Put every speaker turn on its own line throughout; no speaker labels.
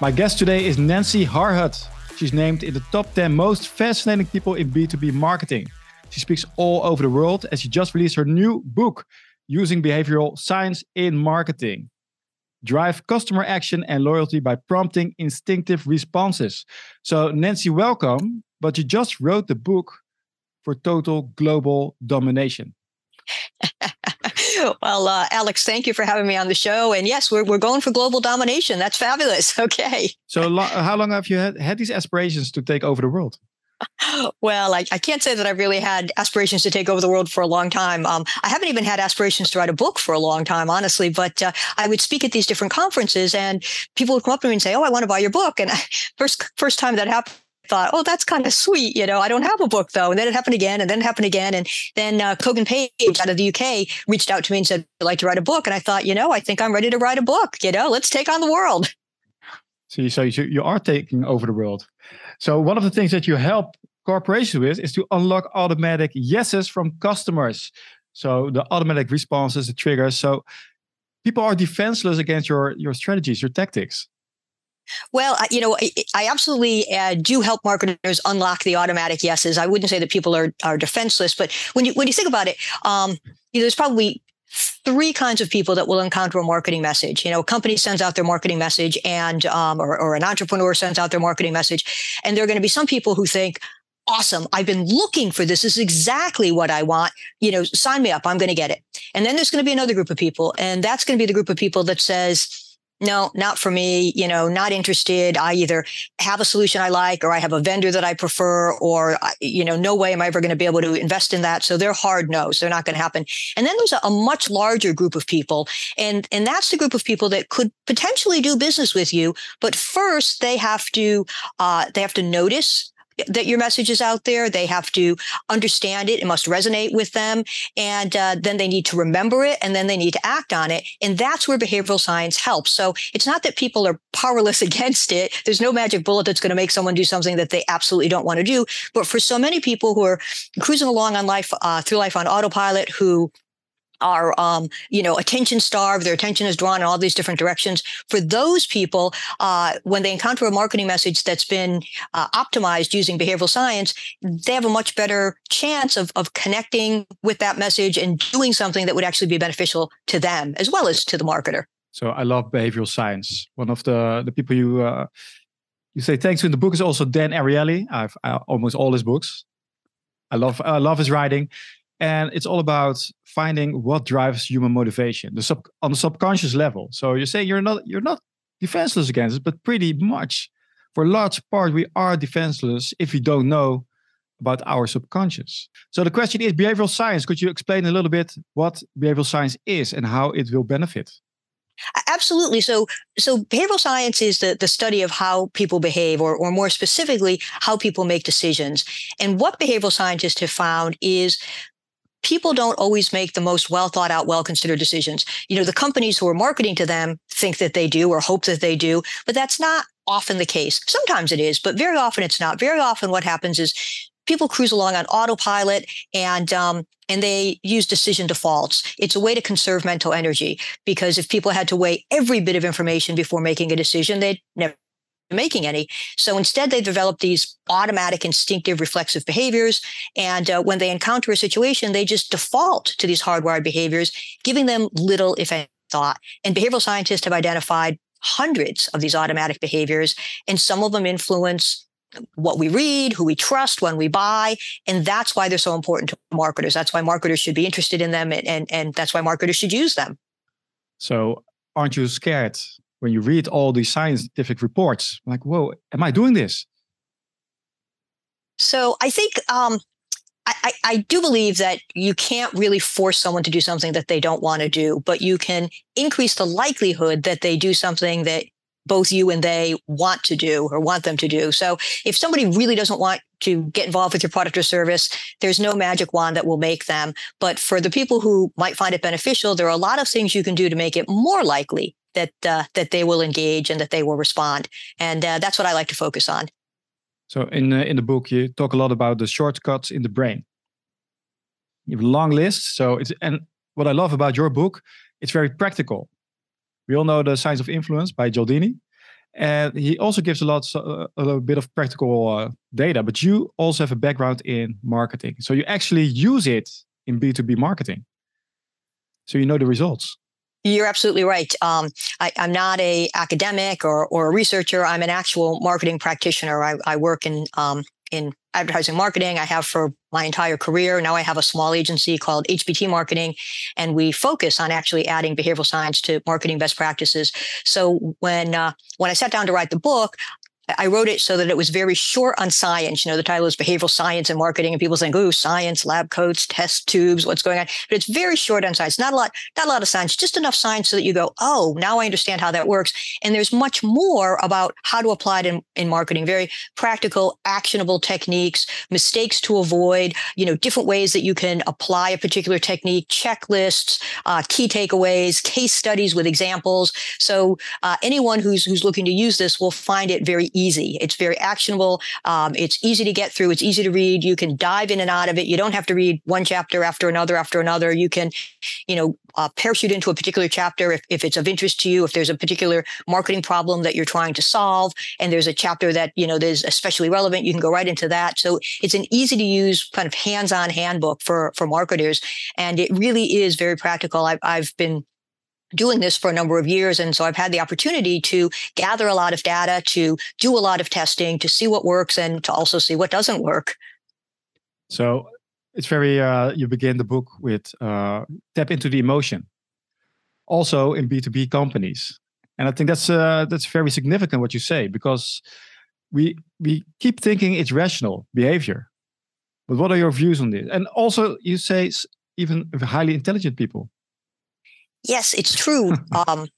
My guest today is Nancy Harhut. She's named in the top 10 most fascinating people in B2B marketing. She speaks all over the world and she just released her new book, Using Behavioral Science in Marketing. Drive customer action and loyalty by prompting instinctive responses. So, Nancy, welcome. But you just wrote the book for total global domination.
well, uh, Alex, thank you for having me on the show. And yes, we're, we're going for global domination. That's fabulous. Okay.
So, lo- how long have you had, had these aspirations to take over the world?
Well, I, I, can't say that I've really had aspirations to take over the world for a long time. Um, I haven't even had aspirations to write a book for a long time, honestly. But uh, I would speak at these different conferences, and people would come up to me and say, "Oh, I want to buy your book." And I, first first time that happened, thought, oh, that's kind of sweet. You know, I don't have a book though. And then it happened again and then it happened again. And then uh, Kogan Page out of the UK reached out to me and said, I'd like to write a book. And I thought, you know, I think I'm ready to write a book. You know, let's take on the world.
See, so you, you are taking over the world. So one of the things that you help corporations with is to unlock automatic yeses from customers. So the automatic responses, the triggers. So people are defenseless against your your strategies, your tactics.
Well, you know, I, absolutely uh, do help marketers unlock the automatic yeses. I wouldn't say that people are are defenseless, but when you when you think about it, um, you know, there's probably three kinds of people that will encounter a marketing message. You know, a company sends out their marketing message, and um, or, or an entrepreneur sends out their marketing message, and there are going to be some people who think, awesome. I've been looking for this. This is exactly what I want. You know, sign me up. I'm going to get it. And then there's going to be another group of people. And that's going to be the group of people that says, no, not for me, you know, not interested. I either have a solution I like or I have a vendor that I prefer or, you know, no way am I ever going to be able to invest in that. So they're hard no's. They're not going to happen. And then there's a, a, much larger group of people. And, and that's the group of people that could potentially do business with you. But first they have to, uh, they have to notice that your message is out there. They have to understand it. It must resonate with them. And uh, then they need to remember it and then they need to act on it. And that's where behavioral science helps. So it's not that people are powerless against it. There's no magic bullet that's going to make someone do something that they absolutely don't want to do. But for so many people who are cruising along on life, uh, through life on autopilot, who are um, you know attention starved their attention is drawn in all these different directions. For those people uh, when they encounter a marketing message that's been uh, optimized using behavioral science they have a much better chance of, of connecting with that message and doing something that would actually be beneficial to them as well as to the marketer.
So i love behavioral science. One of the the people you uh, you say thanks to in the book is also dan ariely. I've almost all his books. I love i love his writing and it's all about finding what drives human motivation the sub on the subconscious level so you say you're not you're not defenseless against it but pretty much for a large part we are defenseless if we don't know about our subconscious so the question is behavioral science could you explain a little bit what behavioral science is and how it will benefit
Absolutely. So, so behavioral science is the, the study of how people behave, or, or more specifically, how people make decisions. And what behavioral scientists have found is people don't always make the most well thought out, well considered decisions. You know, the companies who are marketing to them think that they do or hope that they do, but that's not often the case. Sometimes it is, but very often it's not. Very often what happens is people cruise along on autopilot and um, and they use decision defaults. It's a way to conserve mental energy because if people had to weigh every bit of information before making a decision, they'd never making any. So instead, they develop these automatic, instinctive, reflexive behaviors. And uh, when they encounter a situation, they just default to these hardwired behaviors, giving them little, if any, thought. And behavioral scientists have identified hundreds of these automatic behaviors, and some of them influence what we read, who we trust, when we buy. And that's why they're so important to marketers. That's why marketers should be interested in them, and, and, and that's why marketers should use them.
So, aren't you scared when you read all these scientific reports, like, whoa, am I doing this?
So I think um, I, I, do believe that you can't really force someone to do something that they don't want to do, but you can increase the likelihood that they do something that both you and they want to do or want them to do. So if somebody really doesn't want to get involved with your product or service, there's no magic wand that will make them. But for the people who might find it beneficial, there are a lot of things you can do to make it more likely that uh, that they will engage and that they will respond. And uh, that's what I like to focus on.
So in in the book, you talk a lot about the shortcuts in the brain. You have a long list. So it's and what I love about your book, it's very practical. We all know the Science of Influence by Cialdini, And he also gives a lot, a little bit of practical uh, data. But you also have a background in marketing, so you actually use it in B two B marketing. So you know the results.
You're absolutely right. Um, I, am not a academic or, or a researcher. I'm an actual marketing practitioner. I, I work in um, in advertising marketing. I have for my entire career. Now I have a small agency called HBT Marketing, and we focus on actually adding behavioral science to marketing best practices. So when uh, when I sat down to write the book, I wrote it so that it was very short on science. You know, the title is Behavioral Science and Marketing, and people think, "Ooh, science, lab coats, test tubes, what's going on?" But it's very short on science. Not a lot, not a lot of science, just enough science so that you go, "Oh, now I understand how that works." And there's much more about how to apply it in, in marketing. Very practical, actionable techniques, mistakes to avoid. You know, different ways that you can apply a particular technique, checklists, uh, key takeaways, case studies with examples. So uh, anyone who's who's looking to use this will find it very easy. It's very actionable. Um, it's easy to get through. It's easy to read. You can dive in and out of it. You don't have to read one chapter after another after another. You can, you know, uh, parachute into a particular chapter if, if it's of interest to you. If there's a particular marketing problem that you're trying to solve, and there's a chapter that you know is especially relevant, you can go right into that. So it's an easy to use kind of hands-on handbook for for marketers, and it really is very practical. I've I've been doing this for a number of years. And so I've had the opportunity to gather a lot of data, to do a lot of testing, to see what works and to also see what doesn't work.
So it's very, uh, you begin the book with uh, tap into the emotion, also in B2B companies. And I think that's uh, that's very significant what you say because we we keep thinking it's rational behavior, but what are your views on this? And also, you say even highly intelligent people
Yes, it's true. um,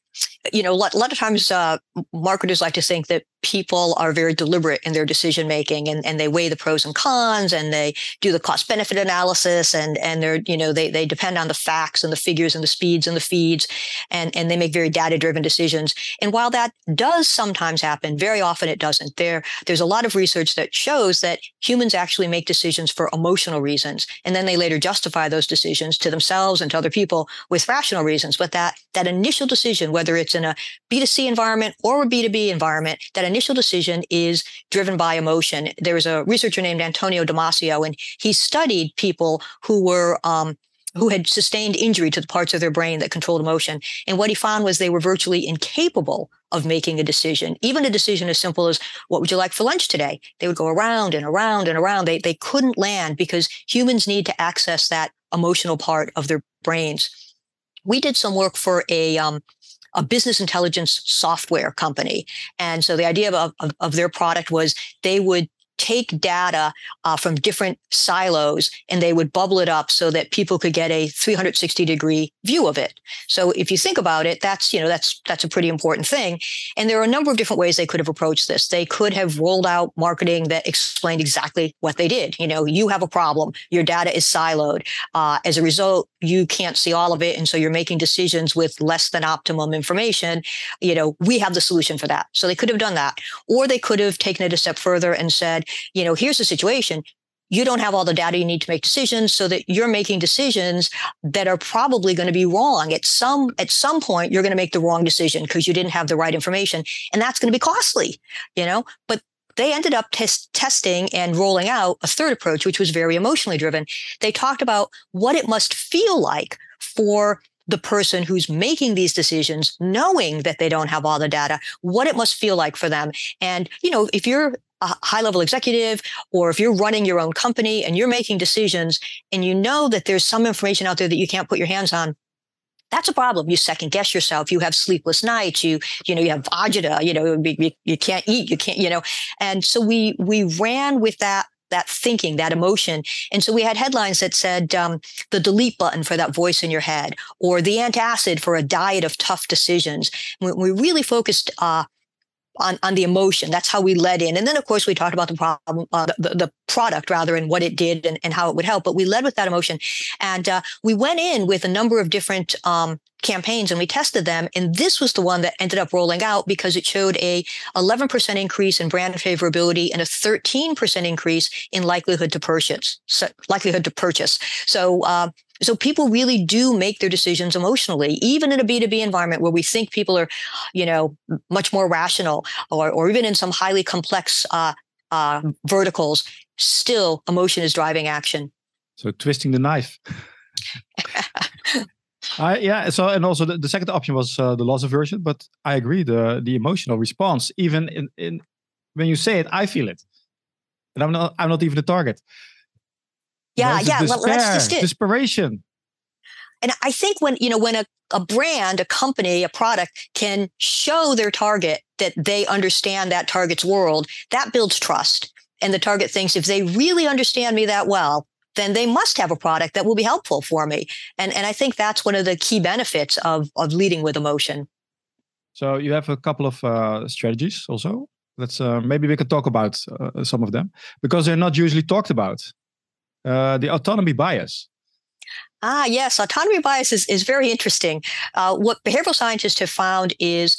you know, a lot, a lot of times uh, marketers like to think that people are very deliberate in their decision making and, and they weigh the pros and cons and they do the cost benefit analysis and and they're you know they they depend on the facts and the figures and the speeds and the feeds and and they make very data driven decisions. And while that does sometimes happen very often it doesn't. There there's a lot of research that shows that humans actually make decisions for emotional reasons and then they later justify those decisions to themselves and to other people with rational reasons. But that that initial decision whether it's in a b2c environment or a b2b environment that initial decision is driven by emotion. There was a researcher named Antonio Damasio, and he studied people who were um, who had sustained injury to the parts of their brain that controlled emotion. And what he found was they were virtually incapable of making a decision, even a decision as simple as, what would you like for lunch today? They would go around and around and around. They, they couldn't land because humans need to access that emotional part of their brains. We did some work for a, um, a business intelligence software company. And so the idea of, of, of their product was they would take data uh, from different silos and they would bubble it up so that people could get a 360 degree view of it. So if you think about it, that's, you know, that's, that's a pretty important thing. And there are a number of different ways they could have approached this. They could have rolled out marketing that explained exactly what they did. You know, you have a problem. Your data is siloed. Uh, as a result, you can't see all of it. And so you're making decisions with less than optimum information. You know, we have the solution for that. So they could have done that. Or they could have taken it a step further and said, you know, here's the situation. You don't have all the data you need to make decisions so that you're making decisions that are probably going to be wrong. At some, at some point, you're going to make the wrong decision because you didn't have the right information. And that's going to be costly, you know, but they ended up test, testing and rolling out a third approach, which was very emotionally driven. They talked about what it must feel like for the person who's making these decisions, knowing that they don't have all the data, what it must feel like for them. And, you know, if you're a high level executive or if you're running your own company and you're making decisions and you know that there's some information out there that you can't put your hands on that's a problem. You second guess yourself. You have sleepless nights. You, you know, you have agita. You know, you, you can't eat. You can't, you know, and so we we ran with that that thinking, that emotion. And so we had headlines that said um, the delete button for that voice in your head, or the antacid for a diet of tough decisions. We, we really focused uh, on, on the emotion. That's how we led in. And then, of course, we talked about the problem, uh, the, the, product rather, and what it did and, and how it would help. But we led with that emotion. And uh, we went in with a number of different um, campaigns and we tested them. And this was the one that ended up rolling out because it showed a 11% increase in brand favorability and a 13% increase in likelihood to purchase, so likelihood to purchase. So, uh, So people really do make their decisions emotionally, even in a B2B environment where we think people are, you know, much more rational or, or even in some highly complex uh, uh, verticals, still emotion is driving action.
So twisting the knife. I, yeah. So and also the, the second option was uh, the loss aversion, but I agree the the emotional response even in in when you say it, I feel it, and I'm not I'm not even the target.
Yeah, yeah.
Despair,
that's just it.
Desperation.
And I think when you know when a, a brand, a company, a product can show their target that they understand that target's world, that builds trust. And the target thinks if they really understand me that well, then they must have a product that will be helpful for me. And and I think that's one of the key benefits of of leading with emotion.
So you have a couple of uh, strategies also. Let's uh, maybe we can talk about uh, some of them because they're not usually talked about. Uh, the autonomy bias.
Ah, yes, autonomy bias is, is very interesting. Uh, what behavioral scientists have found is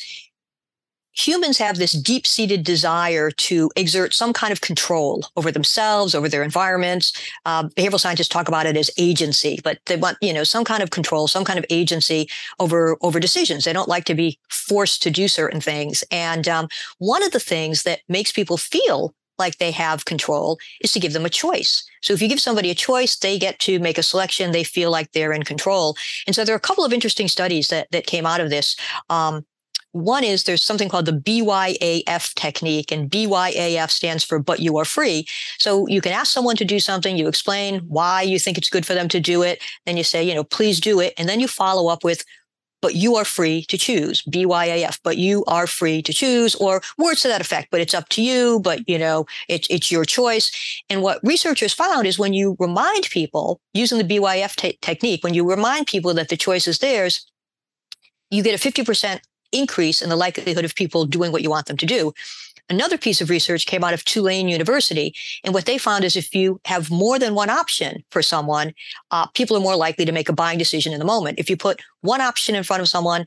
humans have this deep seated desire to exert some kind of control over themselves, over their environments. Uh, behavioral scientists talk about it as agency, but they want, you know, some kind of control, some kind of agency over, over decisions. They don't like to be forced to do certain things. And um, one of the things that makes people feel like they have control is to give them a choice. So if you give somebody a choice, they get to make a selection. They feel like they're in control. And so there are a couple of interesting studies that, that came out of this. Um, one is there's something called the BYAF technique, and BYAF stands for but you are free. So you can ask someone to do something, you explain why you think it's good for them to do it, then you say, you know, please do it, and then you follow up with but you are free to choose BYAF, but you are free to choose or words to that effect, but it's up to you, but you know, it's, it's your choice. And what researchers found is when you remind people using the BYF te- technique, when you remind people that the choice is theirs, you get a 50% increase in the likelihood of people doing what you want them to do. Another piece of research came out of Tulane University. And what they found is if you have more than one option for someone, uh, people are more likely to make a buying decision in the moment. If you put one option in front of someone,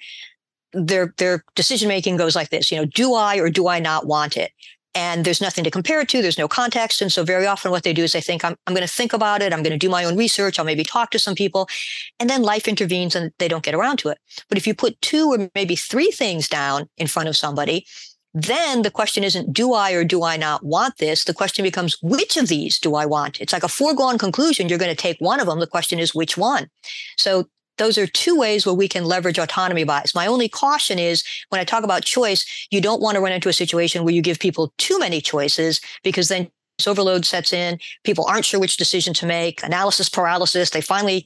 their their decision making goes like this, you know, do I or do I not want it? And there's nothing to compare it to. There's no context. And so very often what they do is they think, I'm, I'm going to think about it. I'm going to do my own research. I'll maybe talk to some people. And then life intervenes and they don't get around to it. But if you put two or maybe three things down in front of somebody, then the question isn't, do I or do I not want this? The question becomes, which of these do I want? It's like a foregone conclusion. You're going to take one of them. The question is, which one? So those are two ways where we can leverage autonomy bias. My only caution is when I talk about choice, you don't want to run into a situation where you give people too many choices because then overload sets in. People aren't sure which decision to make, analysis paralysis. They finally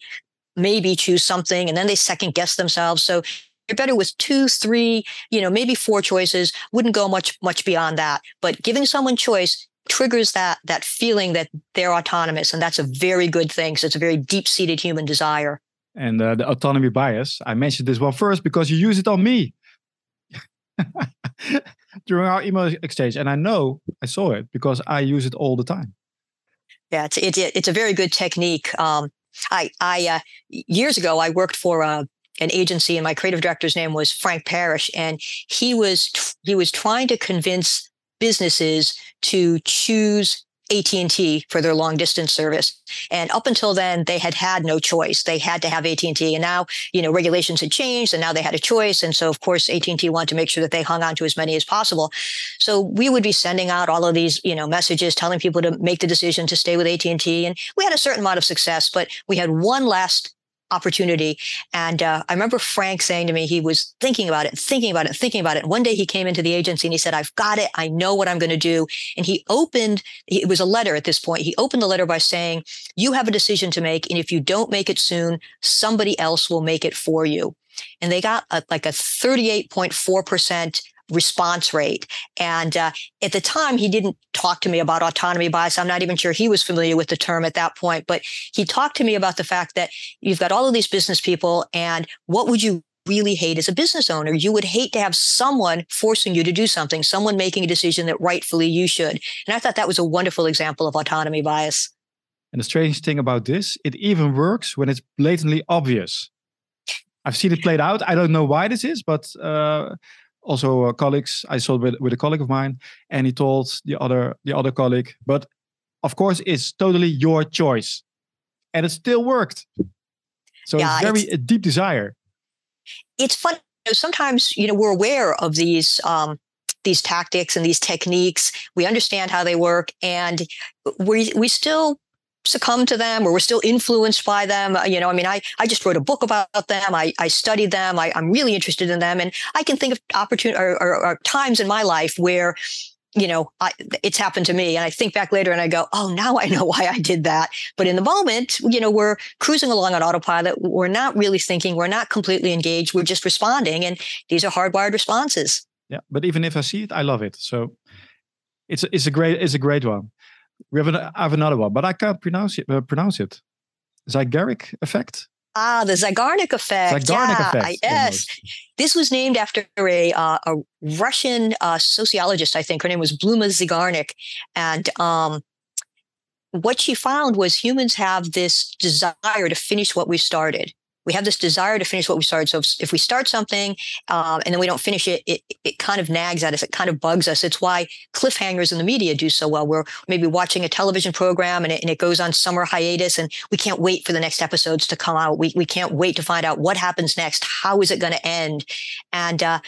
maybe choose something and then they second guess themselves. So you're better with two, three, you know, maybe four choices. Wouldn't go much much beyond that. But giving someone choice triggers that that feeling that they're autonomous, and that's a very good thing. So it's a very deep seated human desire.
And uh, the autonomy bias, I mentioned this one first because you use it on me during our email exchange, and I know I saw it because I use it all the time.
Yeah, it's it's, it's a very good technique. Um, I I uh, years ago I worked for a an agency and my creative director's name was Frank Parrish and he was he was trying to convince businesses to choose AT&T for their long distance service. And up until then, they had had no choice. They had to have AT&T. And now, you know, regulations had changed and now they had a choice. And so, of course, AT&T wanted to make sure that they hung on to as many as possible. So we would be sending out all of these, you know, messages telling people to make the decision to stay with AT&T. And we had a certain amount of success, but we had one last opportunity. And uh, I remember Frank saying to me, he was thinking about it, thinking about it, thinking about it. One day he came into the agency and he said, I've got it. I know what I'm going to do. And he opened, it was a letter at this point. He opened the letter by saying, You have a decision to make. And if you don't make it soon, somebody else will make it for you. And they got a, like a 38.4% response rate. And uh, at the time, he didn't talk to me about autonomy bias. I'm not even sure he was familiar with the term at that point, but he talked to me about the fact that you've got all of these business people, and what would you really hate as a business owner? You would hate to have someone forcing you to do something, someone making a decision that rightfully you should. And I thought that was a wonderful example of autonomy bias.
And the strange thing about this, it even works when it's blatantly obvious. I've seen it played out. I don't know why this is, but uh, also uh, colleagues. I saw it with, with a colleague of mine, and he told the other the other colleague, but of course, it's totally your choice, and it still worked. So yeah, it's very it's, a deep desire.
It's fun. Sometimes you know we're aware of these um, these tactics and these techniques. We understand how they work, and we we still succumb to them or we're still influenced by them. Uh, you know, I mean, I, I just wrote a book about them. I, I studied them. I, am really interested in them. And I can think of opportunity or, or, or, times in my life where, you know, I, it's happened to me. And I think back later and I go, oh, now I know why I did that. But in the moment, you know, we're cruising along on autopilot. We're not really thinking. We're not completely engaged. We're just responding. And these are hardwired responses.
Yeah. But even if I see it, I love it. So it's, it's a great, it's a great one. We have, an, have another one, but I can't pronounce it. Uh, pronounce it. Zeigarnik effect.
Ah, the Zeigarnik effect. Zeigarnik yeah, effect. Yes, this was named after a uh, a Russian uh, sociologist. I think her name was Bluma Zeigarnik, and um, what she found was humans have this desire to finish what we started we have this desire to finish what we started. So if, if we start something um, and then we don't finish it, it, it kind of nags at us. It kind of bugs us. It's why cliffhangers in the media do so well. We're maybe watching a television program and it, and it goes on summer hiatus and we can't wait for the next episodes to come out. We, we can't wait to find out what happens next. How is it going to end? And, uh,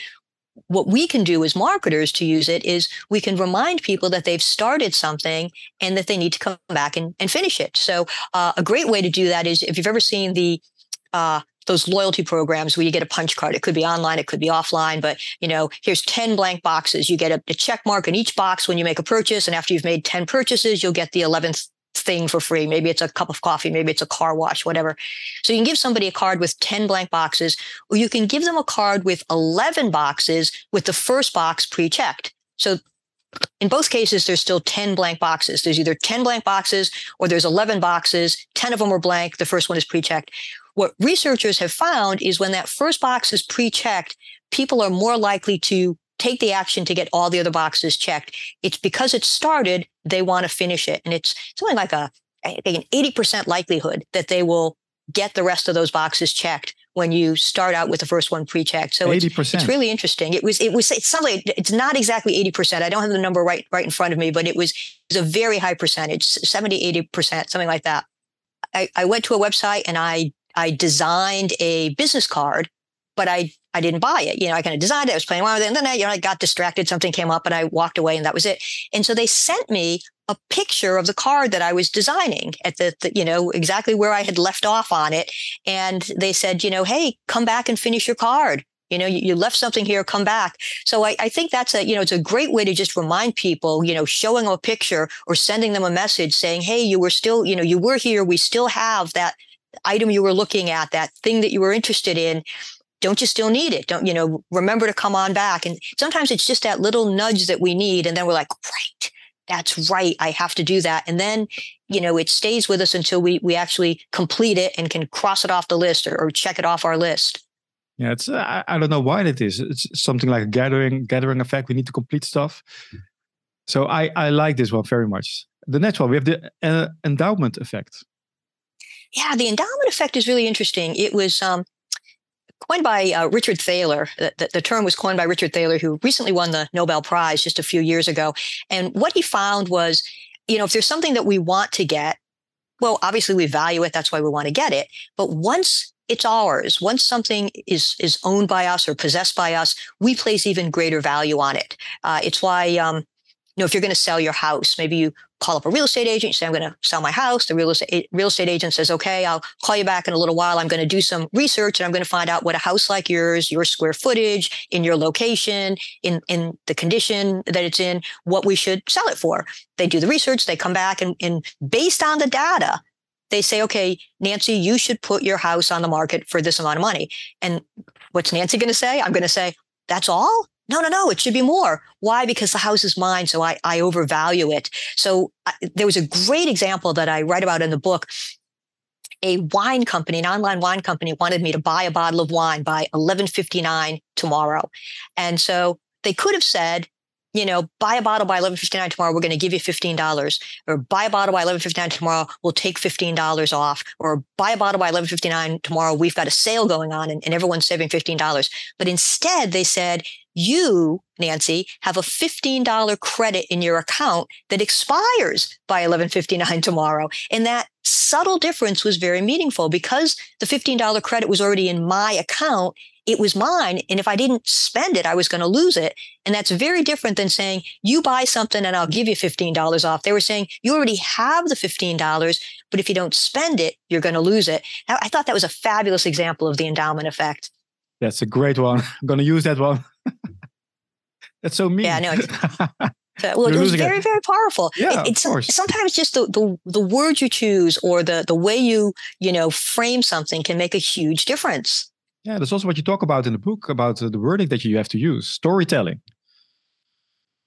what we can do as marketers to use it is we can remind people that they've started something and that they need to come back and, and finish it. So uh, a great way to do that is if you've ever seen the uh, those loyalty programs where you get a punch card. It could be online, it could be offline, but you know, here's 10 blank boxes. You get a, a check mark in each box when you make a purchase. And after you've made 10 purchases, you'll get the 11th thing for free. Maybe it's a cup of coffee, maybe it's a car wash, whatever. So you can give somebody a card with 10 blank boxes, or you can give them a card with 11 boxes with the first box pre-checked. So in both cases, there's still 10 blank boxes. There's either 10 blank boxes or there's 11 boxes. 10 of them are blank. The first one is pre-checked. What researchers have found is when that first box is pre-checked, people are more likely to take the action to get all the other boxes checked. It's because it started, they want to finish it. And it's something like a, I think an 80% likelihood that they will get the rest of those boxes checked when you start out with the first one pre-checked. So 80%. It's, it's really interesting. It was, it was, it's something, it's not exactly 80%. I don't have the number right, right in front of me, but it was, it was a very high percentage, 70, 80%, something like that. I, I went to a website and I I designed a business card, but I I didn't buy it. You know, I kind of designed it. I was playing around with it, and then I, you know, I got distracted. Something came up, and I walked away, and that was it. And so they sent me a picture of the card that I was designing at the, the, you know, exactly where I had left off on it. And they said, you know, hey, come back and finish your card. You know, you, left something here, come back. So I, I think that's a, you know, it's a great way to just remind people, you know, showing a picture or sending them a message saying, hey, you were still, you know, you were here. We still have that item you were looking at, that thing that you were interested in, don't you still need it? Don't, you know, remember to come on back. And sometimes it's just that little nudge that we need. And then we're like, right, that's right. I have to do that. And then, you know, it stays with us until we, we actually complete it and can cross it off the list or, or check it off our list.
Yeah, it's uh, I don't know why it is. It's something like a gathering gathering effect. We need to complete stuff. So I I like this one very much. The next one we have the uh, endowment effect.
Yeah, the endowment effect is really interesting. It was um, coined by uh, Richard Thaler. The, the, the, term was coined by Richard Thaler, who recently won the Nobel Prize just a few years ago. And what he found was, you know, if there's something that we want to get, well, obviously we value it. That's why we want to get it. But once it's ours, once something is is owned by us or possessed by us, we place even greater value on it. Uh, it's why um, know, if you're going to sell your house, maybe you call up a real estate agent, say, I'm going to sell my house. The real estate, real estate agent says, okay, I'll call you back in a little while. I'm going to do some research and I'm going to find out what a house like yours, your square footage in your location, in, in the condition that it's in, what we should sell it for. They do the research. They come back and, and based on the data, they say, okay, Nancy, you should put your house on the market for this amount of money. And what's Nancy going to say? I'm going to say, that's all? No, no, no, it should be more. Why? Because the house is mine. So I, I overvalue it. So I, there was a great example that I write about in the book. A wine company, an online wine company wanted me to buy a bottle of wine by 1159 tomorrow. And so they could have said, you know, buy a bottle by 11.59 tomorrow, we're going to give you $15. Or buy a bottle by 11.59 tomorrow, we'll take $15 off. Or buy a bottle by 11.59 tomorrow, we've got a sale going on and, and everyone's saving $15. But instead they said, you, Nancy, have a $15 credit in your account that expires by 11:59 tomorrow. And that subtle difference was very meaningful because the $15 credit was already in my account it was mine. And if I didn't spend it, I was going to lose it. And that's very different than saying, you buy something and I'll give you $15 off. They were saying, you already have the $15, but if you don't spend it, you're going to lose it. I thought that was a fabulous example of the endowment effect.
That's a great one. I'm going to use that one. that's so mean.
Yeah, no. So, well, it was very, it. very powerful.
Yeah,
it,
it's of course.
sometimes just the, the the words you choose or the the way you you know frame something can make a huge difference.
Yeah, that's also what you talk about in the book about uh, the wording that you have to use, storytelling.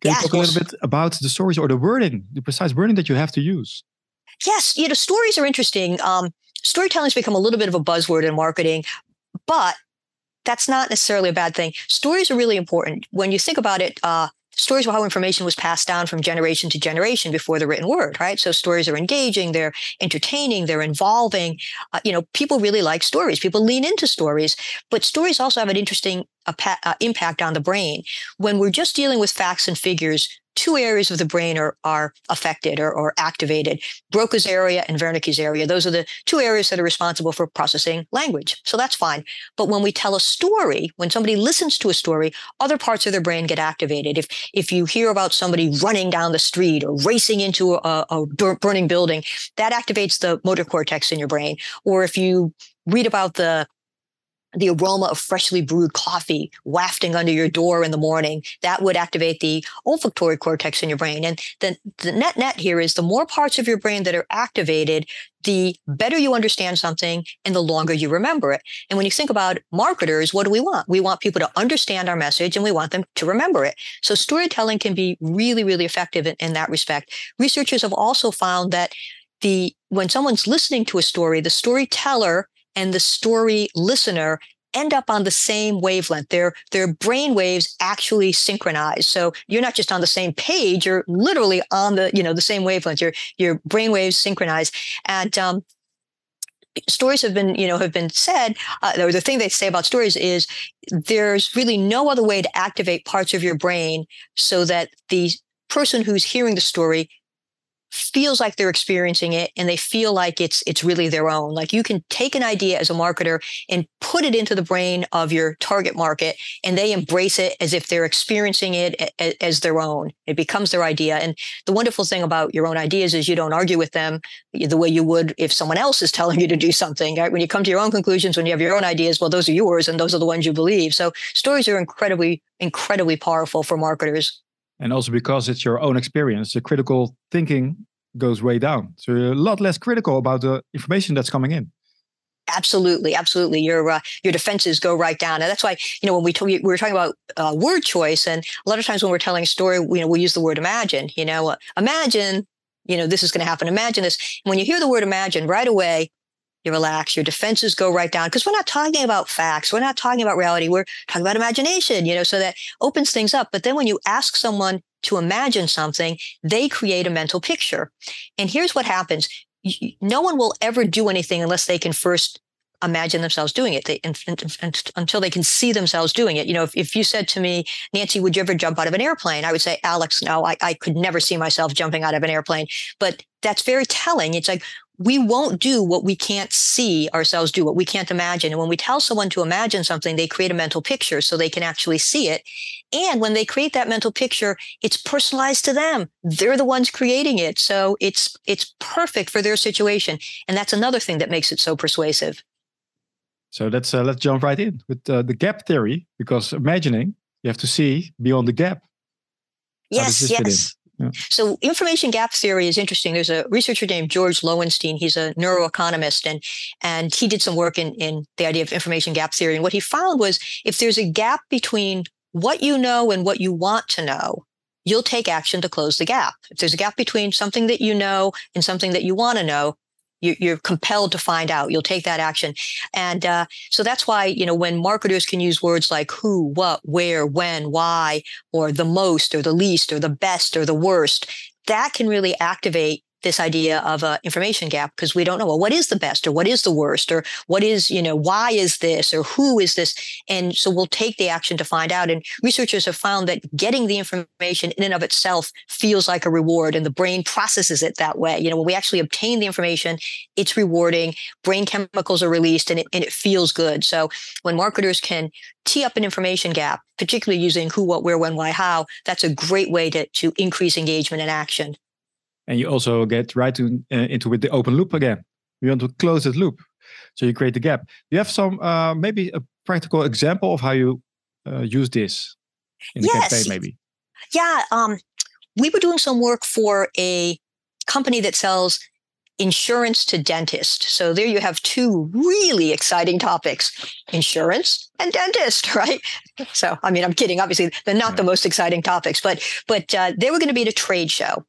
Can
yes,
you talk a little bit about the stories or the wording, the precise wording that you have to use?
Yes, you know, stories are interesting. Um, storytelling has become a little bit of a buzzword in marketing, but that's not necessarily a bad thing. Stories are really important. When you think about it, uh, stories were how information was passed down from generation to generation before the written word, right? So stories are engaging, they're entertaining, they're involving. Uh, you know, people really like stories. People lean into stories, but stories also have an interesting uh, uh, impact on the brain. When we're just dealing with facts and figures, two areas of the brain are, are affected or, or activated Broca's area and Wernicke's area. Those are the two areas that are responsible for processing language. So that's fine. But when we tell a story, when somebody listens to a story, other parts of their brain get activated. If, if you hear about somebody running down the street or racing into a, a burning building, that activates the motor cortex in your brain. Or if you read about the the aroma of freshly brewed coffee wafting under your door in the morning, that would activate the olfactory cortex in your brain. And the, the net net here is the more parts of your brain that are activated, the better you understand something and the longer you remember it. And when you think about marketers, what do we want? We want people to understand our message and we want them to remember it. So storytelling can be really, really effective in, in that respect. Researchers have also found that the when someone's listening to a story, the storyteller and the story listener end up on the same wavelength. Their their brain waves actually synchronize. So you're not just on the same page; you're literally on the you know the same wavelength. Your your brain waves synchronize, and um, stories have been you know have been said. Uh, or the thing they say about stories is there's really no other way to activate parts of your brain so that the person who's hearing the story feels like they're experiencing it and they feel like it's it's really their own. Like you can take an idea as a marketer and put it into the brain of your target market and they embrace it as if they're experiencing it as, as their own. It becomes their idea and the wonderful thing about your own ideas is you don't argue with them the way you would if someone else is telling you to do something right? When you come to your own conclusions when you have your own ideas well those are yours and those are the ones you believe. So stories are incredibly incredibly powerful for marketers
and also because it's your own experience the critical thinking goes way down. So you're a lot less critical about the information that's coming in.
Absolutely absolutely. Your uh, your defenses go right down. And that's why you know when we, we were talking about uh, word choice and a lot of times when we're telling a story you know we use the word imagine you know uh, imagine you know this is going to happen imagine this. When you hear the word imagine right away you relax, your defenses go right down because we're not talking about facts. We're not talking about reality. We're talking about imagination, you know, so that opens things up. But then when you ask someone to imagine something, they create a mental picture. And here's what happens. No one will ever do anything unless they can first imagine themselves doing it they, and, and, and, until they can see themselves doing it. You know, if, if you said to me, Nancy, would you ever jump out of an airplane? I would say, Alex, no, I, I could never see myself jumping out of an airplane. But that's very telling. It's like we won't do what we can't see ourselves do, what we can't imagine. And when we tell someone to imagine something, they create a mental picture so they can actually see it. And when they create that mental picture, it's personalized to them. They're the ones creating it. So it's, it's perfect for their situation. And that's another thing that makes it so persuasive.
So let's, uh, let's jump right in with uh, the gap theory, because imagining, you have to see beyond the gap.
Yes, yes. So information gap theory is interesting. There's a researcher named George Loewenstein. He's a neuroeconomist and, and he did some work in, in the idea of information gap theory. And what he found was if there's a gap between what you know and what you want to know, you'll take action to close the gap. If there's a gap between something that you know and something that you want to know, you're compelled to find out. You'll take that action. And uh, so that's why, you know, when marketers can use words like who, what, where, when, why, or the most, or the least, or the best, or the worst, that can really activate this idea of a information gap because we don't know well what is the best or what is the worst or what is you know why is this or who is this? And so we'll take the action to find out and researchers have found that getting the information in and of itself feels like a reward and the brain processes it that way. You know when we actually obtain the information it's rewarding brain chemicals are released and it, and it feels good. So when marketers can tee up an information gap particularly using who what where when why how that's a great way to, to increase engagement and action
and you also get right to, uh, into with the open loop again. You want to close that loop, so you create the gap. Do you have some uh, maybe a practical example of how you uh, use this in the yes. campaign, maybe?
Yeah, um, we were doing some work for a company that sells insurance to dentist. So there you have two really exciting topics insurance and dentist, right? So, I mean, I'm kidding. Obviously, they're not yeah. the most exciting topics, but, but uh, they were going to be at a trade show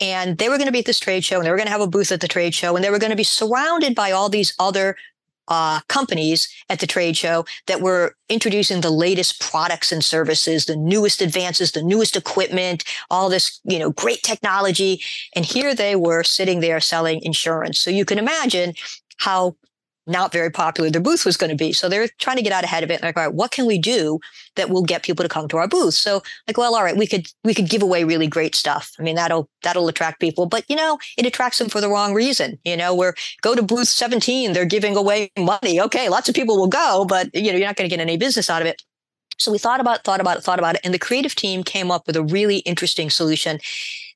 and they were going to be at this trade show and they were going to have a booth at the trade show and they were going to be surrounded by all these other uh, companies at the trade show that were introducing the latest products and services, the newest advances, the newest equipment, all this, you know, great technology. And here they were sitting there selling insurance. So you can imagine how not very popular their booth was going to be. So they're trying to get out ahead of it. Like, all right, what can we do that will get people to come to our booth? So like, well, all right, we could we could give away really great stuff. I mean, that'll that'll attract people, but you know, it attracts them for the wrong reason. You know, where go to booth 17, they're giving away money. Okay, lots of people will go, but you know, you're not going to get any business out of it. So we thought about, thought about it, thought about it, and the creative team came up with a really interesting solution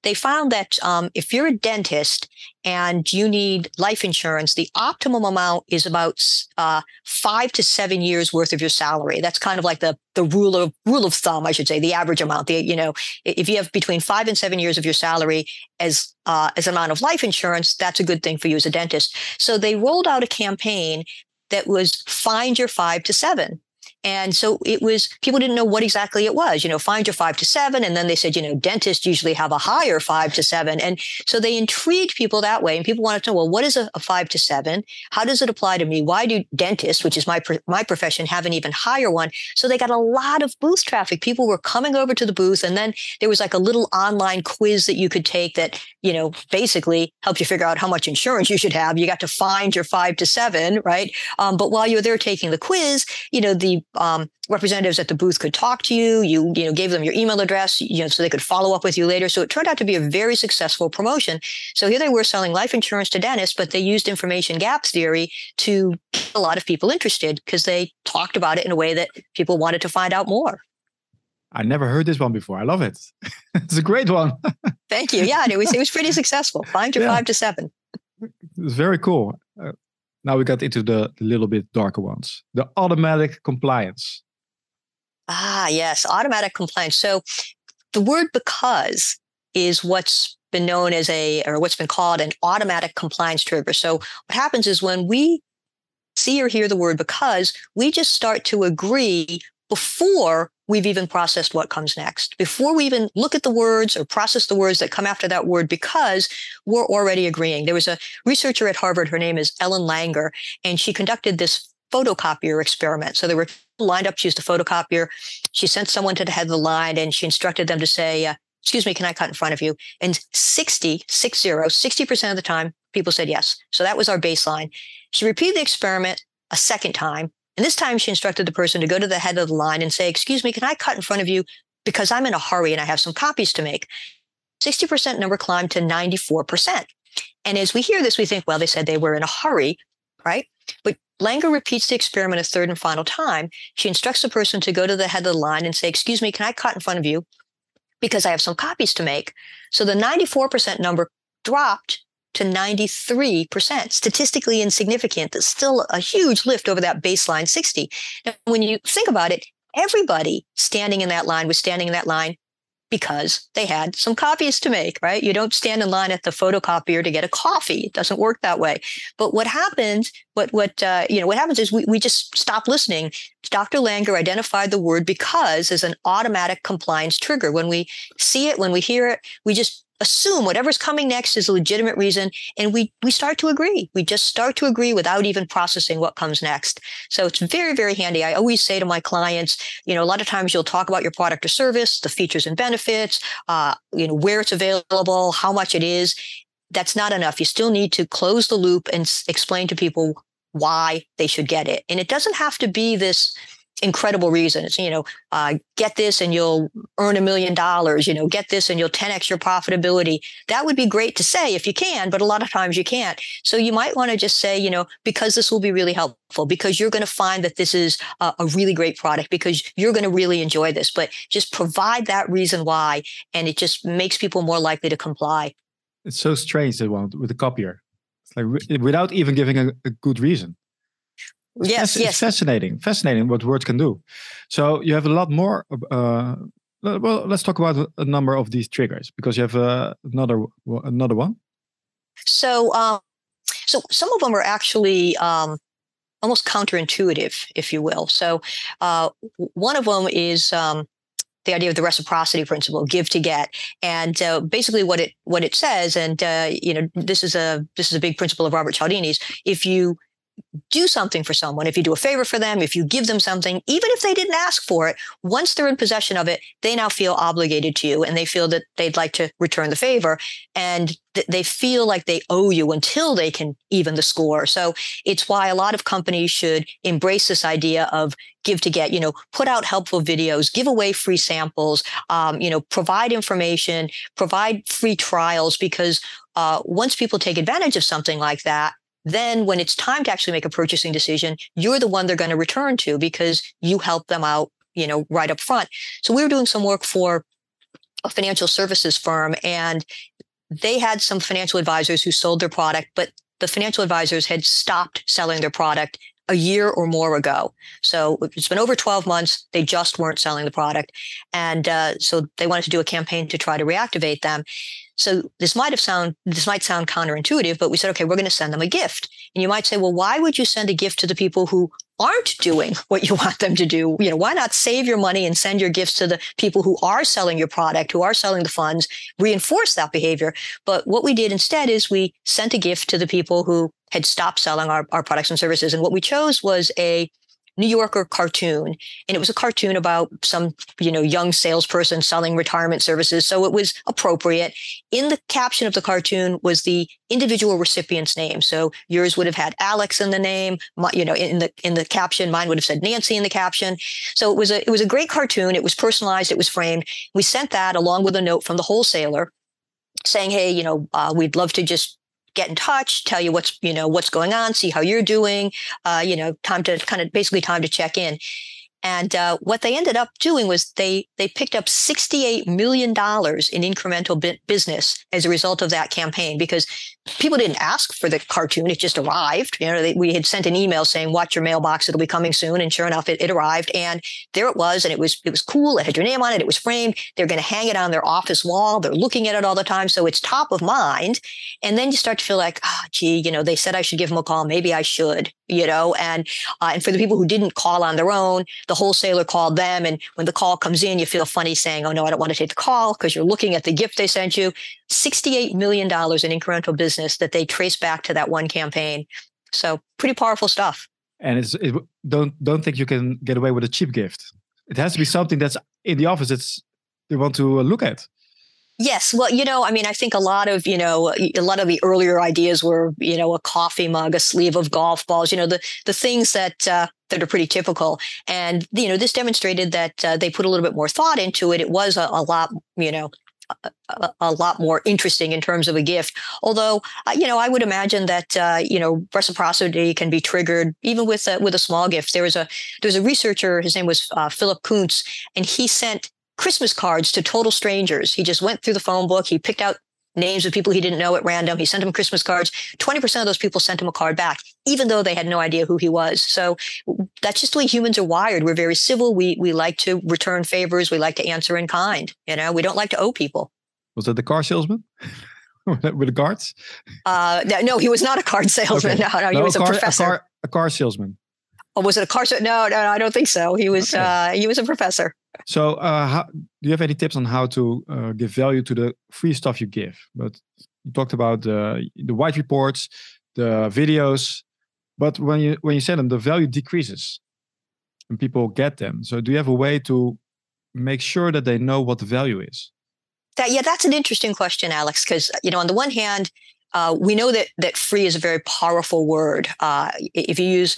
they found that um, if you're a dentist and you need life insurance, the optimum amount is about uh, five to seven years worth of your salary. That's kind of like the the rule of rule of thumb, I should say, the average amount. The you know, if you have between five and seven years of your salary as uh, as amount of life insurance, that's a good thing for you as a dentist. So they rolled out a campaign that was find your five to seven. And so it was, people didn't know what exactly it was, you know, find your five to seven. And then they said, you know, dentists usually have a higher five to seven. And so they intrigued people that way. And people wanted to know, well, what is a, a five to seven? How does it apply to me? Why do dentists, which is my, my profession, have an even higher one? So they got a lot of booth traffic. People were coming over to the booth. And then there was like a little online quiz that you could take that, you know, basically helped you figure out how much insurance you should have. You got to find your five to seven, right? Um, but while you're there taking the quiz, you know, the um, representatives at the booth could talk to you. You, you know, gave them your email address, you know, so they could follow up with you later. So it turned out to be a very successful promotion. So here they were selling life insurance to dentists, but they used information gaps theory to get a lot of people interested because they talked about it in a way that people wanted to find out more.
I never heard this one before. I love it. it's a great one.
Thank you. Yeah, it was it was pretty successful. Find your yeah. five to seven.
It's very cool. Now we got into the little bit darker ones. The automatic compliance.
Ah yes automatic compliance. So the word because is what's been known as a or what's been called an automatic compliance trigger. So what happens is when we see or hear the word because we just start to agree before we've even processed what comes next, before we even look at the words or process the words that come after that word, because we're already agreeing. There was a researcher at Harvard, her name is Ellen Langer, and she conducted this photocopier experiment. So they were lined up, she used a photocopier. She sent someone to the head of the line and she instructed them to say, uh, excuse me, can I cut in front of you? And 60, 60, 60% of the time, people said yes. So that was our baseline. She repeated the experiment a second time and this time she instructed the person to go to the head of the line and say, Excuse me, can I cut in front of you? Because I'm in a hurry and I have some copies to make. 60% number climbed to 94%. And as we hear this, we think, well, they said they were in a hurry, right? But Langer repeats the experiment a third and final time. She instructs the person to go to the head of the line and say, Excuse me, can I cut in front of you? Because I have some copies to make. So the 94% number dropped to 93%, statistically insignificant. That's still a huge lift over that baseline 60. Now, when you think about it, everybody standing in that line was standing in that line because they had some copies to make, right? You don't stand in line at the photocopier to get a coffee. It doesn't work that way. But what happens, what, what, uh, you know, what happens is we, we just stop listening. Dr. Langer identified the word because as an automatic compliance trigger. When we see it, when we hear it, we just assume whatever's coming next is a legitimate reason and we we start to agree we just start to agree without even processing what comes next so it's very very handy i always say to my clients you know a lot of times you'll talk about your product or service the features and benefits uh, you know where it's available how much it is that's not enough. You still need to close the loop and s- explain to people why they should get it. And it doesn't have to be this incredible reasons. You know, uh, get this and you'll earn a million dollars, you know, get this and you'll 10x your profitability. That would be great to say if you can, but a lot of times you can't. So you might want to just say, you know, because this will be really helpful, because you're going to find that this is a, a really great product, because you're going to really enjoy this. But just provide that reason why, and it just makes people more likely to comply.
It's so strange with the copier. It's like without even giving a, a good reason.
Yes,
It's
yes.
fascinating. Fascinating what words can do. So you have a lot more. Uh, well, let's talk about a number of these triggers because you have uh, another another one.
So, um, so some of them are actually um, almost counterintuitive, if you will. So, uh, one of them is um, the idea of the reciprocity principle, give to get, and uh, basically what it what it says, and uh, you know, this is a this is a big principle of Robert Cialdini's. If you do something for someone, if you do a favor for them, if you give them something, even if they didn't ask for it, once they're in possession of it, they now feel obligated to you and they feel that they'd like to return the favor and th- they feel like they owe you until they can even the score. So it's why a lot of companies should embrace this idea of give to get, you know, put out helpful videos, give away free samples, um, you know, provide information, provide free trials because uh, once people take advantage of something like that, then when it's time to actually make a purchasing decision, you're the one they're going to return to because you help them out, you know, right up front. So we were doing some work for a financial services firm and they had some financial advisors who sold their product, but the financial advisors had stopped selling their product a year or more ago. So it's been over 12 months. They just weren't selling the product. And uh, so they wanted to do a campaign to try to reactivate them. So this might have sound this might sound counterintuitive, but we said, okay, we're going to send them a gift. And you might say, well, why would you send a gift to the people who aren't doing what you want them to do? You know, why not save your money and send your gifts to the people who are selling your product, who are selling the funds, reinforce that behavior? But what we did instead is we sent a gift to the people who had stopped selling our, our products and services. And what we chose was a New Yorker cartoon. And it was a cartoon about some, you know, young salesperson selling retirement services. So it was appropriate. In the caption of the cartoon was the individual recipient's name. So yours would have had Alex in the name, my, you know, in the in the caption. Mine would have said Nancy in the caption. So it was a it was a great cartoon. It was personalized. It was framed. We sent that along with a note from the wholesaler saying, "Hey, you know, uh, we'd love to just get in touch, tell you what's you know what's going on, see how you're doing. Uh, you know, time to kind of basically time to check in." And uh, what they ended up doing was they they picked up sixty eight million dollars in incremental business as a result of that campaign because people didn't ask for the cartoon; it just arrived. You know, they, we had sent an email saying, "Watch your mailbox; it'll be coming soon." And sure enough, it, it arrived, and there it was, and it was it was cool. It had your name on it. It was framed. They're going to hang it on their office wall. They're looking at it all the time, so it's top of mind. And then you start to feel like, oh, gee, you know, they said I should give them a call. Maybe I should, you know. And uh, and for the people who didn't call on their own, the wholesaler called them. And when the call comes in, you feel funny saying, oh no, I don't want to take the call because you're looking at the gift they sent you. $68 million in incremental business that they trace back to that one campaign. So pretty powerful stuff.
And it's it, don't don't think you can get away with a cheap gift. It has to be something that's in the office. It's they want to uh, look at.
Yes. Well, you know, I mean, I think a lot of, you know, a lot of the earlier ideas were, you know, a coffee mug, a sleeve of golf balls, you know, the, the things that, uh, that are pretty typical. And, you know, this demonstrated that uh, they put a little bit more thought into it. It was a, a lot, you know, a, a, lot more interesting in terms of a gift. Although, uh, you know, I would imagine that uh, you know reciprocity can be triggered even with a, with a small gift. There was a there was a researcher. His name was uh, Philip Kunz, and he sent Christmas cards to total strangers. He just went through the phone book. He picked out names of people he didn't know at random. He sent them Christmas cards. 20% of those people sent him a card back, even though they had no idea who he was. So that's just the way humans are wired. We're very civil. We, we like to return favors. We like to answer in kind. You know, we don't like to owe people.
Was that the car salesman with the cards?
Uh, no, he was not a card salesman. Okay. No, no, he no, was a,
car,
professor.
A car, a car salesman.
Oh, was it a car? No, no, no, I don't think so. He was, okay. uh, he was a professor.
So, uh, how, do you have any tips on how to uh, give value to the free stuff you give? But you talked about the the white reports, the videos, but when you when you send them, the value decreases, and people get them. So, do you have a way to make sure that they know what the value is?
That yeah, that's an interesting question, Alex. Because you know, on the one hand, uh, we know that that free is a very powerful word. Uh, if you use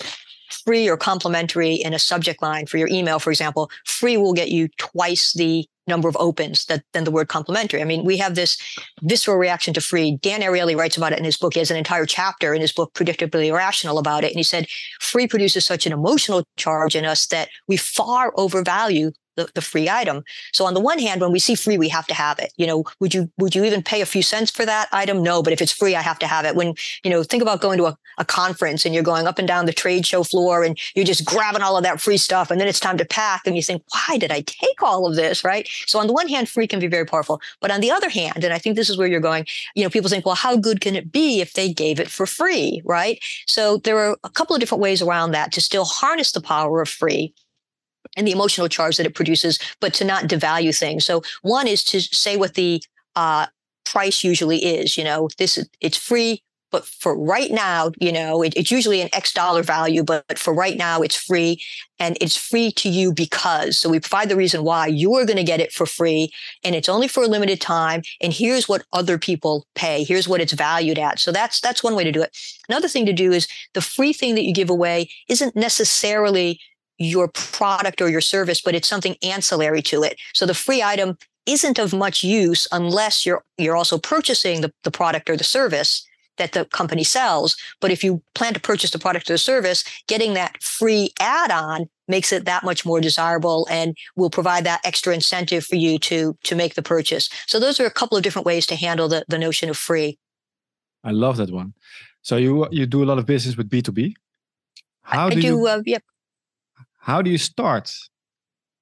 free or complimentary in a subject line for your email, for example, free will get you twice the number of opens that, than the word complimentary. I mean, we have this visceral reaction to free. Dan Ariely writes about it in his book. He has an entire chapter in his book, Predictably Irrational, about it. And he said, free produces such an emotional charge in us that we far overvalue the, the free item. So on the one hand, when we see free, we have to have it. You know, would you would you even pay a few cents for that item? No, but if it's free, I have to have it. When you know, think about going to a, a conference and you're going up and down the trade show floor and you're just grabbing all of that free stuff, and then it's time to pack, and you think, why did I take all of this? Right. So on the one hand, free can be very powerful, but on the other hand, and I think this is where you're going. You know, people think, well, how good can it be if they gave it for free? Right. So there are a couple of different ways around that to still harness the power of free and the emotional charge that it produces, but to not devalue things. So one is to say what the uh, price usually is. You know, this it's free, but for right now, you know, it, it's usually an X dollar value, but for right now, it's free, and it's free to you because. So we provide the reason why you are going to get it for free, and it's only for a limited time. And here's what other people pay. Here's what it's valued at. So that's that's one way to do it. Another thing to do is the free thing that you give away isn't necessarily your product or your service, but it's something ancillary to it. So the free item isn't of much use unless you're you're also purchasing the, the product or the service that the company sells. But if you plan to purchase the product or the service, getting that free add-on makes it that much more desirable and will provide that extra incentive for you to to make the purchase. So those are a couple of different ways to handle the, the notion of free.
I love that one. So you you do a lot of business with B2B.
How do, I do you uh, yeah,
how do you start?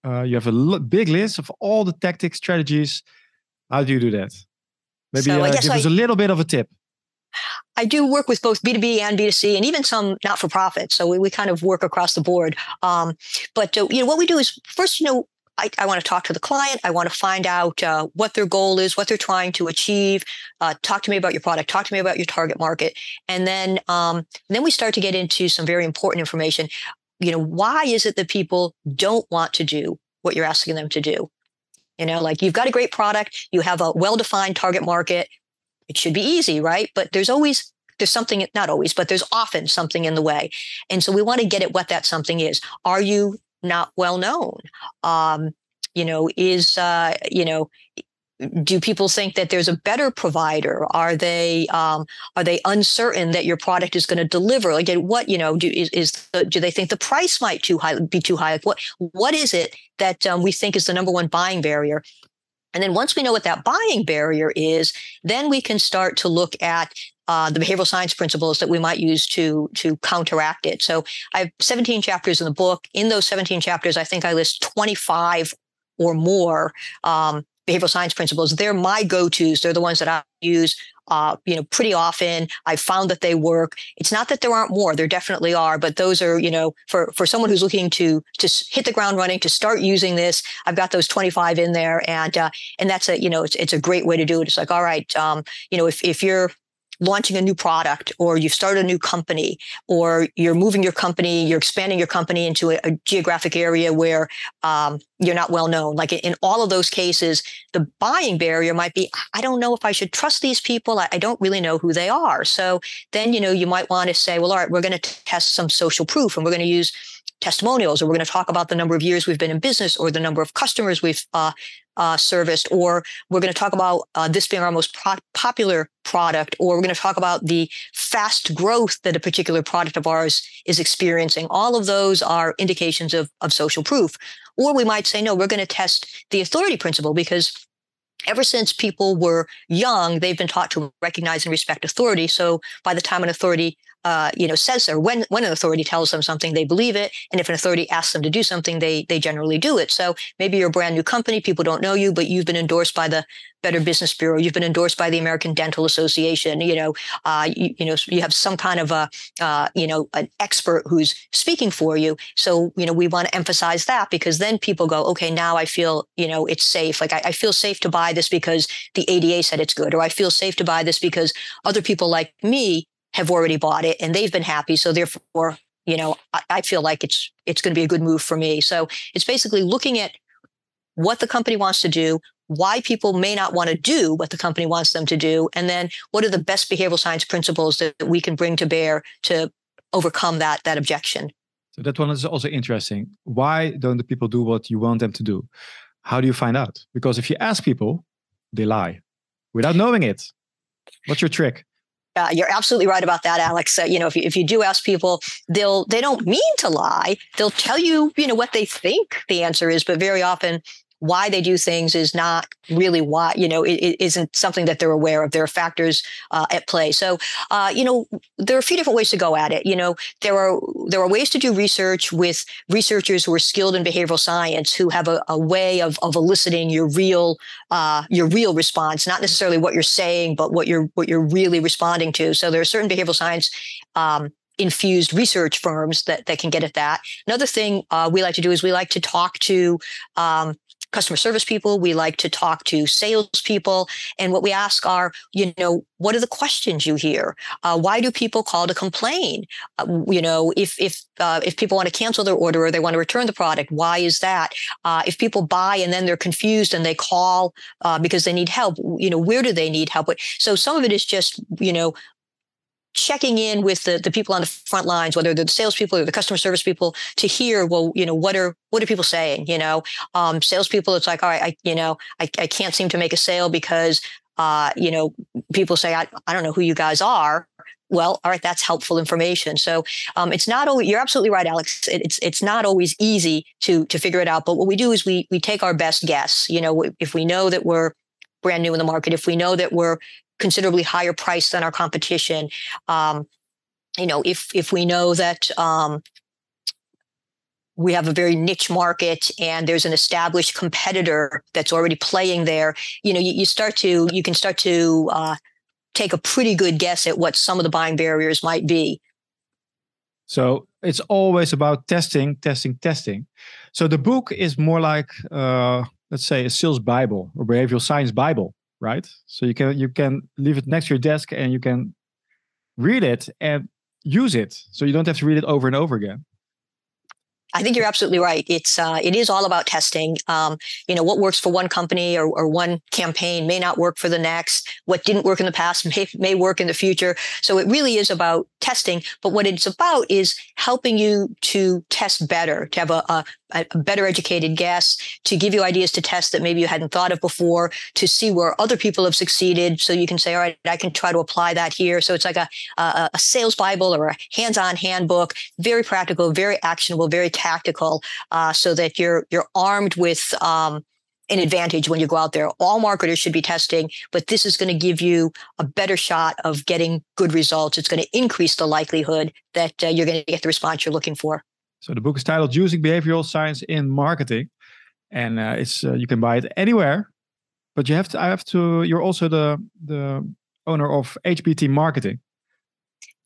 Uh, you have a l- big list of all the tactics, strategies. How do you do that? Maybe so uh, give I, us a little bit of a tip.
I do work with both B2B and B2C and even some not for profit. So we, we kind of work across the board. Um, but uh, you know what we do is first, you know, I, I, want to talk to the client. I want to find out uh, what their goal is, what they're trying to achieve. Uh, talk to me about your product. Talk to me about your target market, and then um, then we start to get into some very important information you know, why is it that people don't want to do what you're asking them to do? You know, like you've got a great product, you have a well defined target market. It should be easy, right? But there's always, there's something, not always, but there's often something in the way. And so we want to get at what that something is. Are you not well known? Um, you know, is, uh, you know, do people think that there's a better provider? Are they um, are they uncertain that your product is going to deliver? Like what you know do is, is the, do they think the price might too high be too high? Like what what is it that um, we think is the number one buying barrier? And then once we know what that buying barrier is then we can start to look at uh, the behavioral science principles that we might use to to counteract it. So i have 17 chapters in the book. In those 17 chapters i think i list 25 or more um, behavioral science principles. They're my go-tos. They're the ones that I use, uh, you know, pretty often. I found that they work. It's not that there aren't more. There definitely are, but those are, you know, for for someone who's looking to to hit the ground running, to start using this, I've got those 25 in there, and uh, and that's a, you know, it's it's a great way to do it. It's like, all right, um, you know, if if you're launching a new product or you've started a new company or you're moving your company, you're expanding your company into a, a geographic area where um, you're not well known. Like in all of those cases, the buying barrier might be, I don't know if I should trust these people. I, I don't really know who they are. So then, you know, you might want to say, well, all right, we're going to test some social proof and we're going to use testimonials, or we're going to talk about the number of years we've been in business or the number of customers we've uh, uh, serviced, or we're going to talk about uh, this being our most pro- popular product, or we're going to talk about the fast growth that a particular product of ours is experiencing. All of those are indications of, of social proof. Or we might say, no, we're going to test the authority principle because ever since people were young, they've been taught to recognize and respect authority. So by the time an authority uh, you know, says so. When when an authority tells them something, they believe it, and if an authority asks them to do something, they they generally do it. So maybe you're a brand new company, people don't know you, but you've been endorsed by the Better Business Bureau, you've been endorsed by the American Dental Association. You know, uh, you, you, know, you have some kind of a uh, you know an expert who's speaking for you. So you know, we want to emphasize that because then people go, okay, now I feel you know it's safe. Like I, I feel safe to buy this because the ADA said it's good, or I feel safe to buy this because other people like me have already bought it and they've been happy. So therefore, you know, I, I feel like it's it's going to be a good move for me. So it's basically looking at what the company wants to do, why people may not want to do what the company wants them to do, and then what are the best behavioral science principles that we can bring to bear to overcome that that objection.
So that one is also interesting. Why don't the people do what you want them to do? How do you find out? Because if you ask people, they lie without knowing it. What's your trick?
Uh, you're absolutely right about that, Alex. Uh, you know, if you, if you do ask people, they'll they don't mean to lie. They'll tell you, you know, what they think the answer is, but very often why they do things is not really why you know it, it isn't something that they're aware of. There are factors uh, at play. So uh, you know there are a few different ways to go at it. You know there are there are ways to do research with researchers who are skilled in behavioral science who have a, a way of, of eliciting your real uh, your real response not necessarily what you're saying but what you're what you're really responding to. So there are certain behavioral science um, infused research firms that, that can get at that. Another thing uh, we like to do is we like to talk to um, customer service people. We like to talk to salespeople. And what we ask are, you know, what are the questions you hear? Uh, why do people call to complain? Uh, you know, if if uh, if people want to cancel their order or they want to return the product, why is that? Uh, if people buy and then they're confused and they call uh, because they need help, you know, where do they need help? So some of it is just, you know, checking in with the, the people on the front lines, whether they're the salespeople or the customer service people, to hear, well, you know, what are what are people saying? You know, um, salespeople, it's like, all right, I, you know, I, I can't seem to make a sale because, uh, you know, people say, I, I don't know who you guys are. Well, all right, that's helpful information. So um, it's not always. You're absolutely right, Alex. It, it's it's not always easy to to figure it out. But what we do is we we take our best guess. You know, if we know that we're brand new in the market, if we know that we're considerably higher price than our competition. Um, you know, if if we know that um, we have a very niche market and there's an established competitor that's already playing there, you know, you, you start to you can start to uh, take a pretty good guess at what some of the buying barriers might be.
So it's always about testing, testing, testing. So the book is more like, uh, let's say, a sales Bible or behavioral science Bible right? So you can you can leave it next to your desk and you can read it and use it. So you don't have to read it over and over again.
I think you're absolutely right. It's uh, it is all about testing. Um, you know, what works for one company or, or one campaign may not work for the next. What didn't work in the past may may work in the future. So it really is about testing. But what it's about is helping you to test better, to have a, a, a better educated guess, to give you ideas to test that maybe you hadn't thought of before, to see where other people have succeeded. So you can say, all right, I can try to apply that here. So it's like a, a, a sales Bible or a hands-on handbook, very practical, very actionable, very tactical, uh, so that you're you're armed with um, an advantage when you go out there. All marketers should be testing, but this is going to give you a better shot of getting good results. It's going to increase the likelihood that uh, you're going to get the response you're looking for.
So the book is titled "Using Behavioral Science in Marketing," and uh, it's uh, you can buy it anywhere. But you have to. I have to. You're also the the owner of HBT Marketing.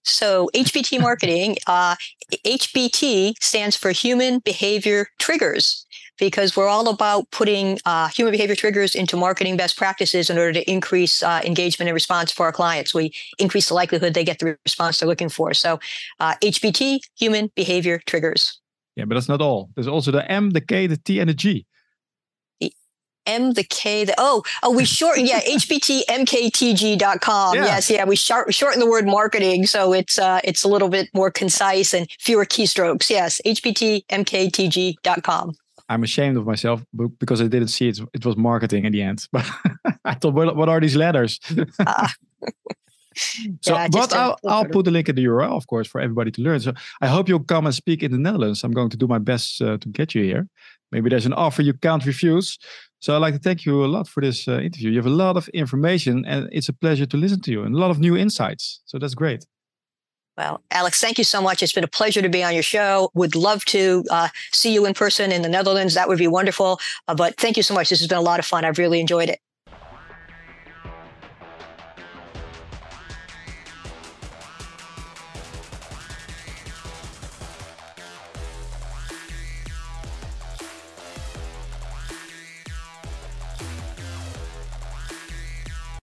So HBT marketing, uh, HBT stands for human behavior triggers because we're all about putting uh, human behavior triggers into marketing best practices in order to increase uh, engagement and response for our clients. We increase the likelihood they get the response they're looking for. So uh, HBT, human behavior triggers.
Yeah, but that's not all. There's also the M, the K, the T, and the G.
M, the K, the oh, oh, we shorten, yeah, hbtmktg.com. Yeah. Yes, yeah, we short, shorten the word marketing. So it's uh it's a little bit more concise and fewer keystrokes. Yes, hbtmktg.com.
I'm ashamed of myself because I didn't see it. It was marketing in the end. But I thought, what, what are these letters? uh, so, yeah, but I'll, I'll put the link in the URL, of course, for everybody to learn. So I hope you'll come and speak in the Netherlands. I'm going to do my best uh, to get you here. Maybe there's an offer you can't refuse. So I'd like to thank you a lot for this uh, interview. You have a lot of information and it's a pleasure to listen to you and a lot of new insights. So that's great.
Well, Alex, thank you so much. It's been a pleasure to be on your show. Would love to uh, see you in person in the Netherlands. That would be wonderful. Uh, but thank you so much. This has been a lot of fun. I've really enjoyed it.